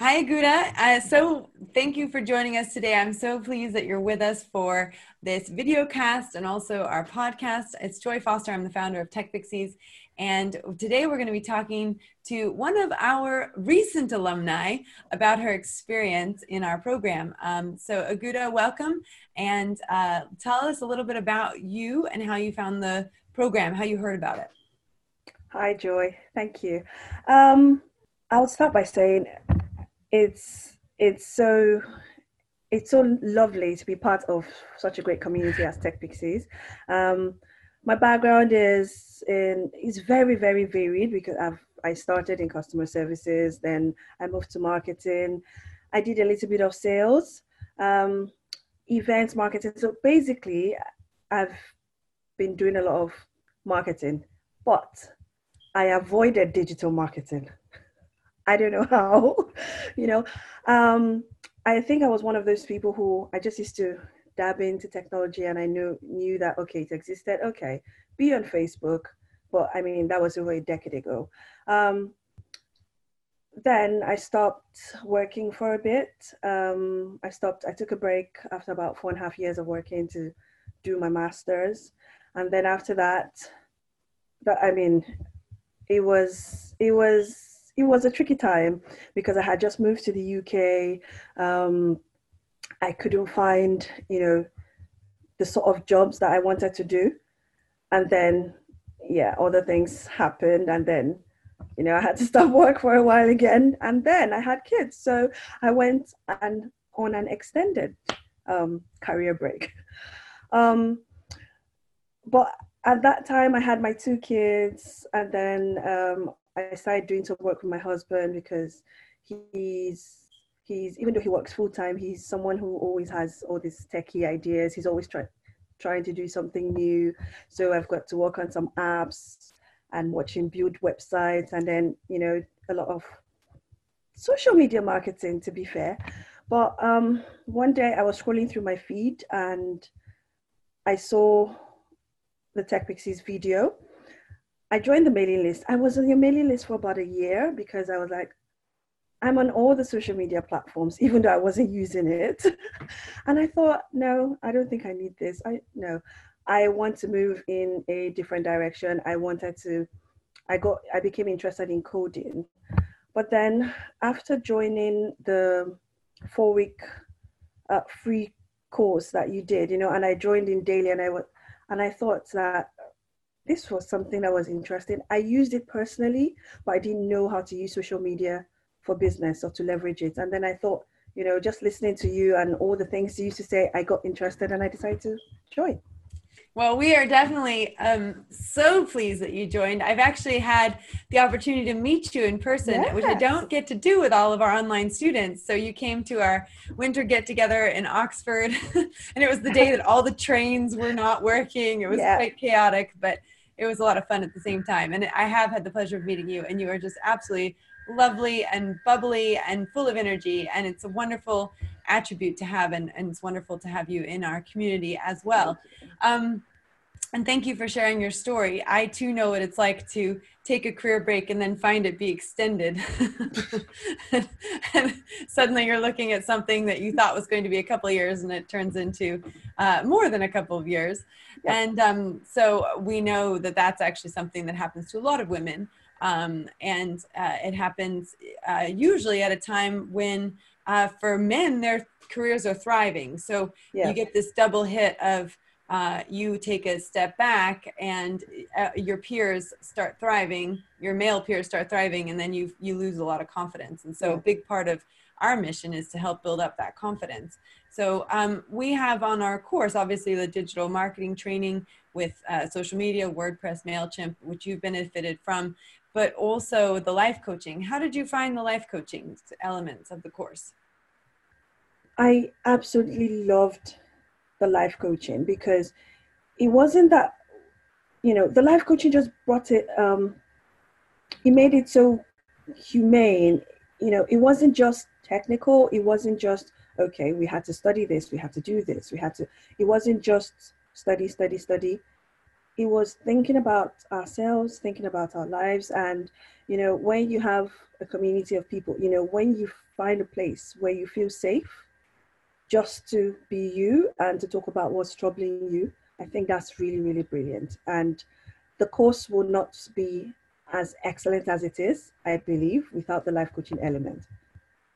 Hi, Agwuda. Uh, so, thank you for joining us today. I'm so pleased that you're with us for this video cast and also our podcast. It's Joy Foster. I'm the founder of Tech Pixies. And today we're going to be talking to one of our recent alumni about her experience in our program. Um, so, Agwuda, welcome and uh, tell us a little bit about you and how you found the program, how you heard about it. Hi, Joy. Thank you. Um, I'll start by saying it's it's so it's so lovely to be part of such a great community as Tech Pixies. Um, my background is in is very very varied because I've I started in customer services, then I moved to marketing. I did a little bit of sales, um, events marketing. So basically, I've been doing a lot of marketing, but I avoided digital marketing. I don't know how, you know. Um, I think I was one of those people who I just used to dab into technology and I knew knew that okay, it existed. Okay, be on Facebook, but I mean that was over a decade ago. Um, then I stopped working for a bit. Um, I stopped. I took a break after about four and a half years of working to do my masters, and then after that, that I mean, it was it was it was a tricky time because I had just moved to the UK. Um, I couldn't find, you know, the sort of jobs that I wanted to do. And then, yeah, other things happened. And then, you know, I had to stop work for a while again. And then I had kids. So I went and on an extended um, career break. Um, but at that time, I had my two kids. And then um, I started doing some work with my husband because he's he's even though he works full time, he's someone who always has all these techie ideas. He's always trying trying to do something new. So I've got to work on some apps and watching build websites and then, you know, a lot of social media marketing to be fair. But um, one day I was scrolling through my feed and I saw the Tech Pixies video I joined the mailing list. I was on your mailing list for about a year because I was like, I'm on all the social media platforms, even though I wasn't using it. and I thought, no, I don't think I need this. I no, I want to move in a different direction. I wanted to, I got, I became interested in coding. But then after joining the four week uh, free course that you did, you know, and I joined in daily and I was, and I thought that this was something that was interesting. I used it personally, but I didn't know how to use social media for business or to leverage it. And then I thought, you know, just listening to you and all the things you used to say, I got interested and I decided to join. Well, we are definitely um, so pleased that you joined. I've actually had the opportunity to meet you in person, yes. which I don't get to do with all of our online students. So you came to our winter get together in Oxford, and it was the day that all the trains were not working. It was yeah. quite chaotic, but it was a lot of fun at the same time. And I have had the pleasure of meeting you, and you are just absolutely lovely and bubbly and full of energy. And it's a wonderful attribute to have, and, and it's wonderful to have you in our community as well. Um, and thank you for sharing your story. I too know what it's like to take a career break and then find it be extended. and suddenly you're looking at something that you thought was going to be a couple of years and it turns into uh, more than a couple of years. Yep. And um, so we know that that's actually something that happens to a lot of women. Um, and uh, it happens uh, usually at a time when uh, for men their careers are thriving. So you get this double hit of uh, you take a step back and uh, your peers start thriving, your male peers start thriving, and then you you lose a lot of confidence. And so, a big part of our mission is to help build up that confidence. So um, we have on our course, obviously, the digital marketing training with uh, social media, WordPress, Mailchimp, which you've benefited from, but also the life coaching. How did you find the life coaching elements of the course? I absolutely loved the life coaching because it wasn't that you know the life coaching just brought it um he made it so humane. You know it wasn't just technical. It wasn't just okay we had to study this we had to do this we had to it wasn't just study study study. It was thinking about ourselves, thinking about our lives, and you know, when you have a community of people, you know, when you find a place where you feel safe, just to be you and to talk about what's troubling you, I think that's really, really brilliant. And the course will not be as excellent as it is, I believe, without the life coaching element,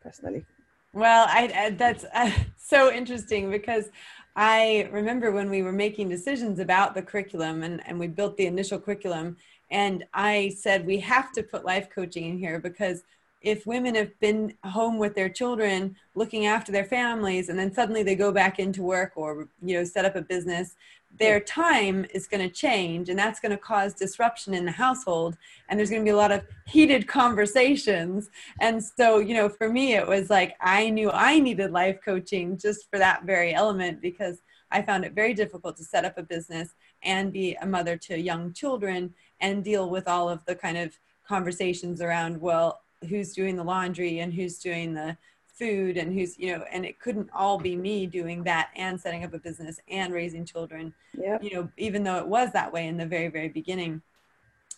personally. Well, I, I that's uh, so interesting because I remember when we were making decisions about the curriculum and, and we built the initial curriculum, and I said we have to put life coaching in here because if women have been home with their children looking after their families and then suddenly they go back into work or you know set up a business their time is going to change and that's going to cause disruption in the household and there's going to be a lot of heated conversations. And so you know for me it was like i knew i needed life coaching just for that very element because i found it very difficult to set up a business and be a mother to young children and deal with all of the kind of conversations around well who's doing the laundry and who's doing the food and who's you know and it couldn't all be me doing that and setting up a business and raising children yep. you know even though it was that way in the very very beginning.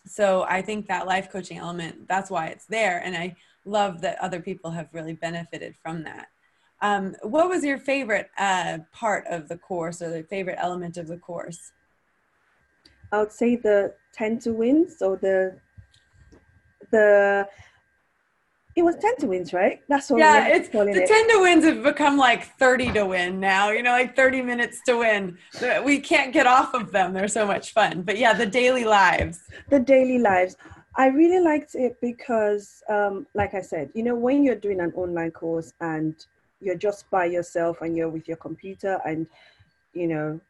So i think that life coaching element that's why it's there and i love that other people have really benefited from that. Um, what was your favorite uh, part of the course or the favorite element of the course? I would say the 10 to win so the the it was 10 to wins, right? That's what yeah, it's the it. 10 to wins have become like 30 to win now, you know, like 30 minutes to win. We can't get off of them. They're so much fun. But yeah, the daily lives. The daily lives. I really liked it because, um, like I said, you know, when you're doing an online course and you're just by yourself and you're with your computer and, you know,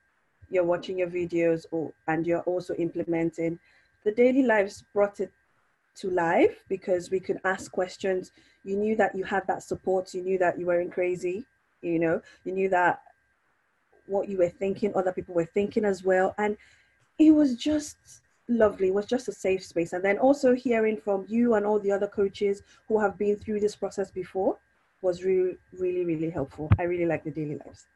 you're watching your videos or, and you're also implementing, the daily lives brought it to live because we could ask questions. You knew that you had that support. You knew that you weren't crazy. You know, you knew that what you were thinking, other people were thinking as well. And it was just lovely. It was just a safe space. And then also hearing from you and all the other coaches who have been through this process before was really, really, really helpful. I really like the daily lives.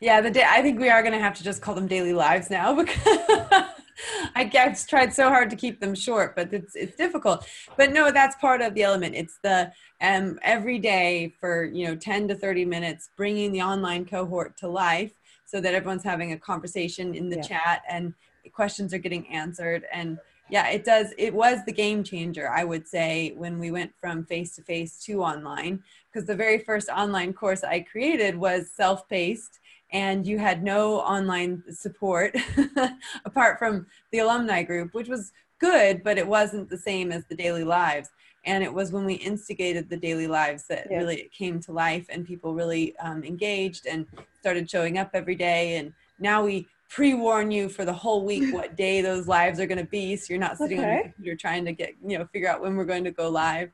Yeah, the day I think we are going to have to just call them daily lives now because I guess tried so hard to keep them short, but it's it's difficult. But no, that's part of the element. It's the um, every day for you know 10 to 30 minutes, bringing the online cohort to life, so that everyone's having a conversation in the yeah. chat and questions are getting answered. And yeah, it does. It was the game changer, I would say, when we went from face to face to online, because the very first online course I created was self paced and you had no online support apart from the alumni group, which was good, but it wasn't the same as the daily lives. And it was when we instigated the daily lives that yeah. really it came to life and people really um, engaged and started showing up every day. And now we pre-warn you for the whole week what day those lives are going to be, so you're not sitting okay. on your computer trying to get you know figure out when we're going to go live.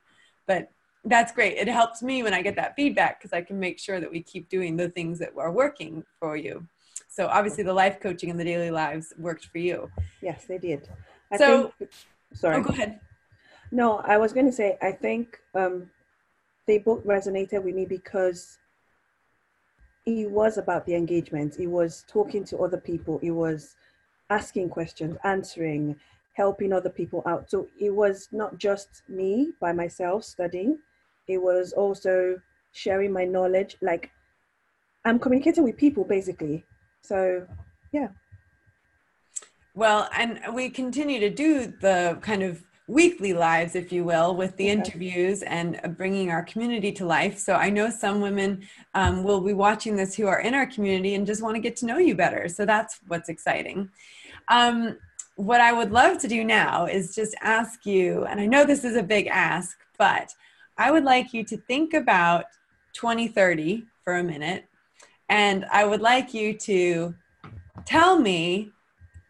But that's great. It helps me when I get that feedback because I can make sure that we keep doing the things that are working for you. So obviously the life coaching and the daily lives worked for you. Yes, they did. I so, think, sorry. Oh, go ahead. No, I was going to say, I think um, they both resonated with me because it was about the engagement. It was talking to other people. It was asking questions, answering, helping other people out. So it was not just me by myself studying it was also sharing my knowledge like i'm communicating with people basically. So yeah. Well and we continue to do the kind of weekly lives if you will with the interviews and bringing our community to life. So i know some women um, will be watching this who are in our community and just want to get to know you better. So that's what's exciting. Um, what i would love to do now is just ask you and i know this is a big ask but I would like you to think about 2030 for a minute. And I would like you to tell me,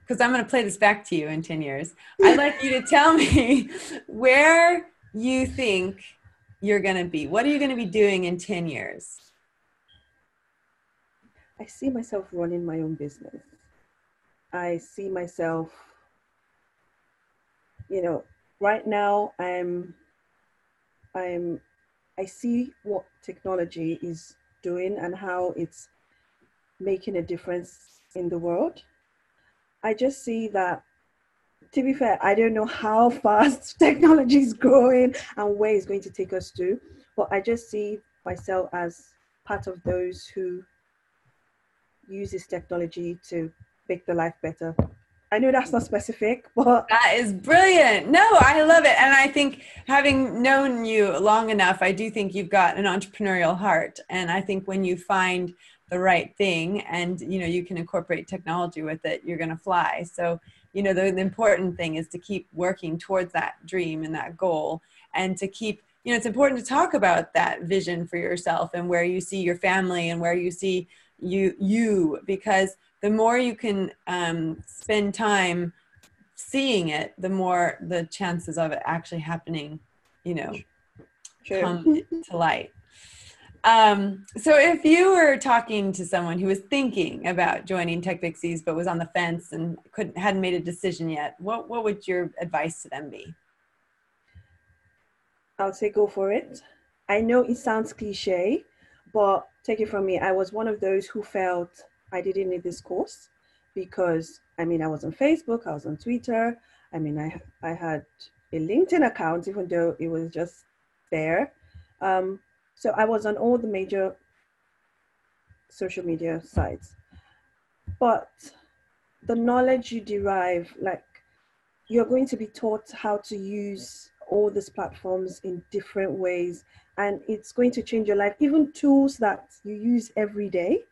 because I'm going to play this back to you in 10 years. I'd like you to tell me where you think you're going to be. What are you going to be doing in 10 years? I see myself running my own business. I see myself, you know, right now I'm I'm I see what technology is doing and how it's making a difference in the world. I just see that to be fair, I don't know how fast technology is growing and where it's going to take us to, but I just see myself as part of those who use this technology to make the life better. I know that's not specific, but that is brilliant. No, I love it. And I think having known you long enough, I do think you've got an entrepreneurial heart. And I think when you find the right thing and you know you can incorporate technology with it, you're gonna fly. So you know the, the important thing is to keep working towards that dream and that goal and to keep you know it's important to talk about that vision for yourself and where you see your family and where you see you you because the more you can um, spend time seeing it the more the chances of it actually happening you know sure. come to light um, so if you were talking to someone who was thinking about joining Tech Pixies but was on the fence and couldn't hadn't made a decision yet, what what would your advice to them be? I'll say go for it. I know it sounds cliche, but take it from me. I was one of those who felt I didn't need this course because I mean I was on Facebook, I was on Twitter. I mean I I had a LinkedIn account even though it was just there. Um, so I was on all the major social media sites. But the knowledge you derive, like you're going to be taught how to use all these platforms in different ways, and it's going to change your life. Even tools that you use every day,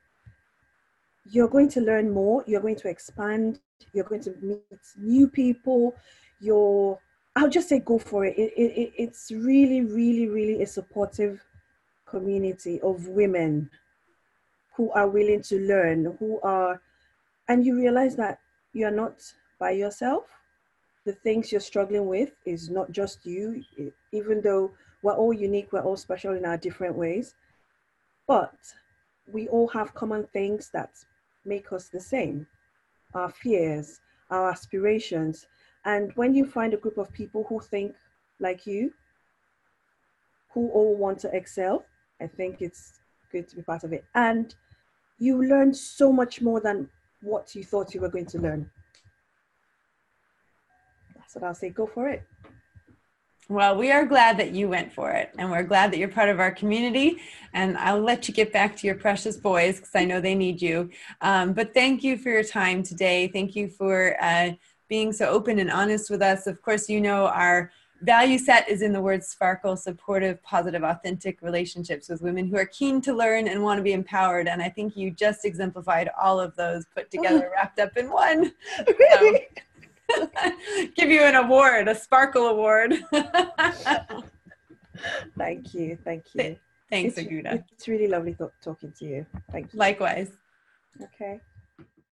you're going to learn more, you're going to expand, you're going to meet new people, you're I'll just say go for it. It, it. It's really, really, really a supportive community of women who are willing to learn, who are, and you realize that you're not by yourself. The things you're struggling with is not just you, even though we're all unique, we're all special in our different ways. But we all have common things that make us the same our fears, our aspirations. And when you find a group of people who think like you, who all want to excel, I think it's good to be part of it. And you learn so much more than what you thought you were going to learn. That's what I'll say. Go for it. Well, we are glad that you went for it, and we're glad that you're part of our community. And I'll let you get back to your precious boys because I know they need you. Um, but thank you for your time today. Thank you for uh, being so open and honest with us. Of course, you know our value set is in the word sparkle supportive positive authentic relationships with women who are keen to learn and want to be empowered and i think you just exemplified all of those put together wrapped up in one really? So, give you an award a sparkle award. Thank you thank you. Thanks it's, it's really lovely th- talking to you. Thank you. Likewise. Okay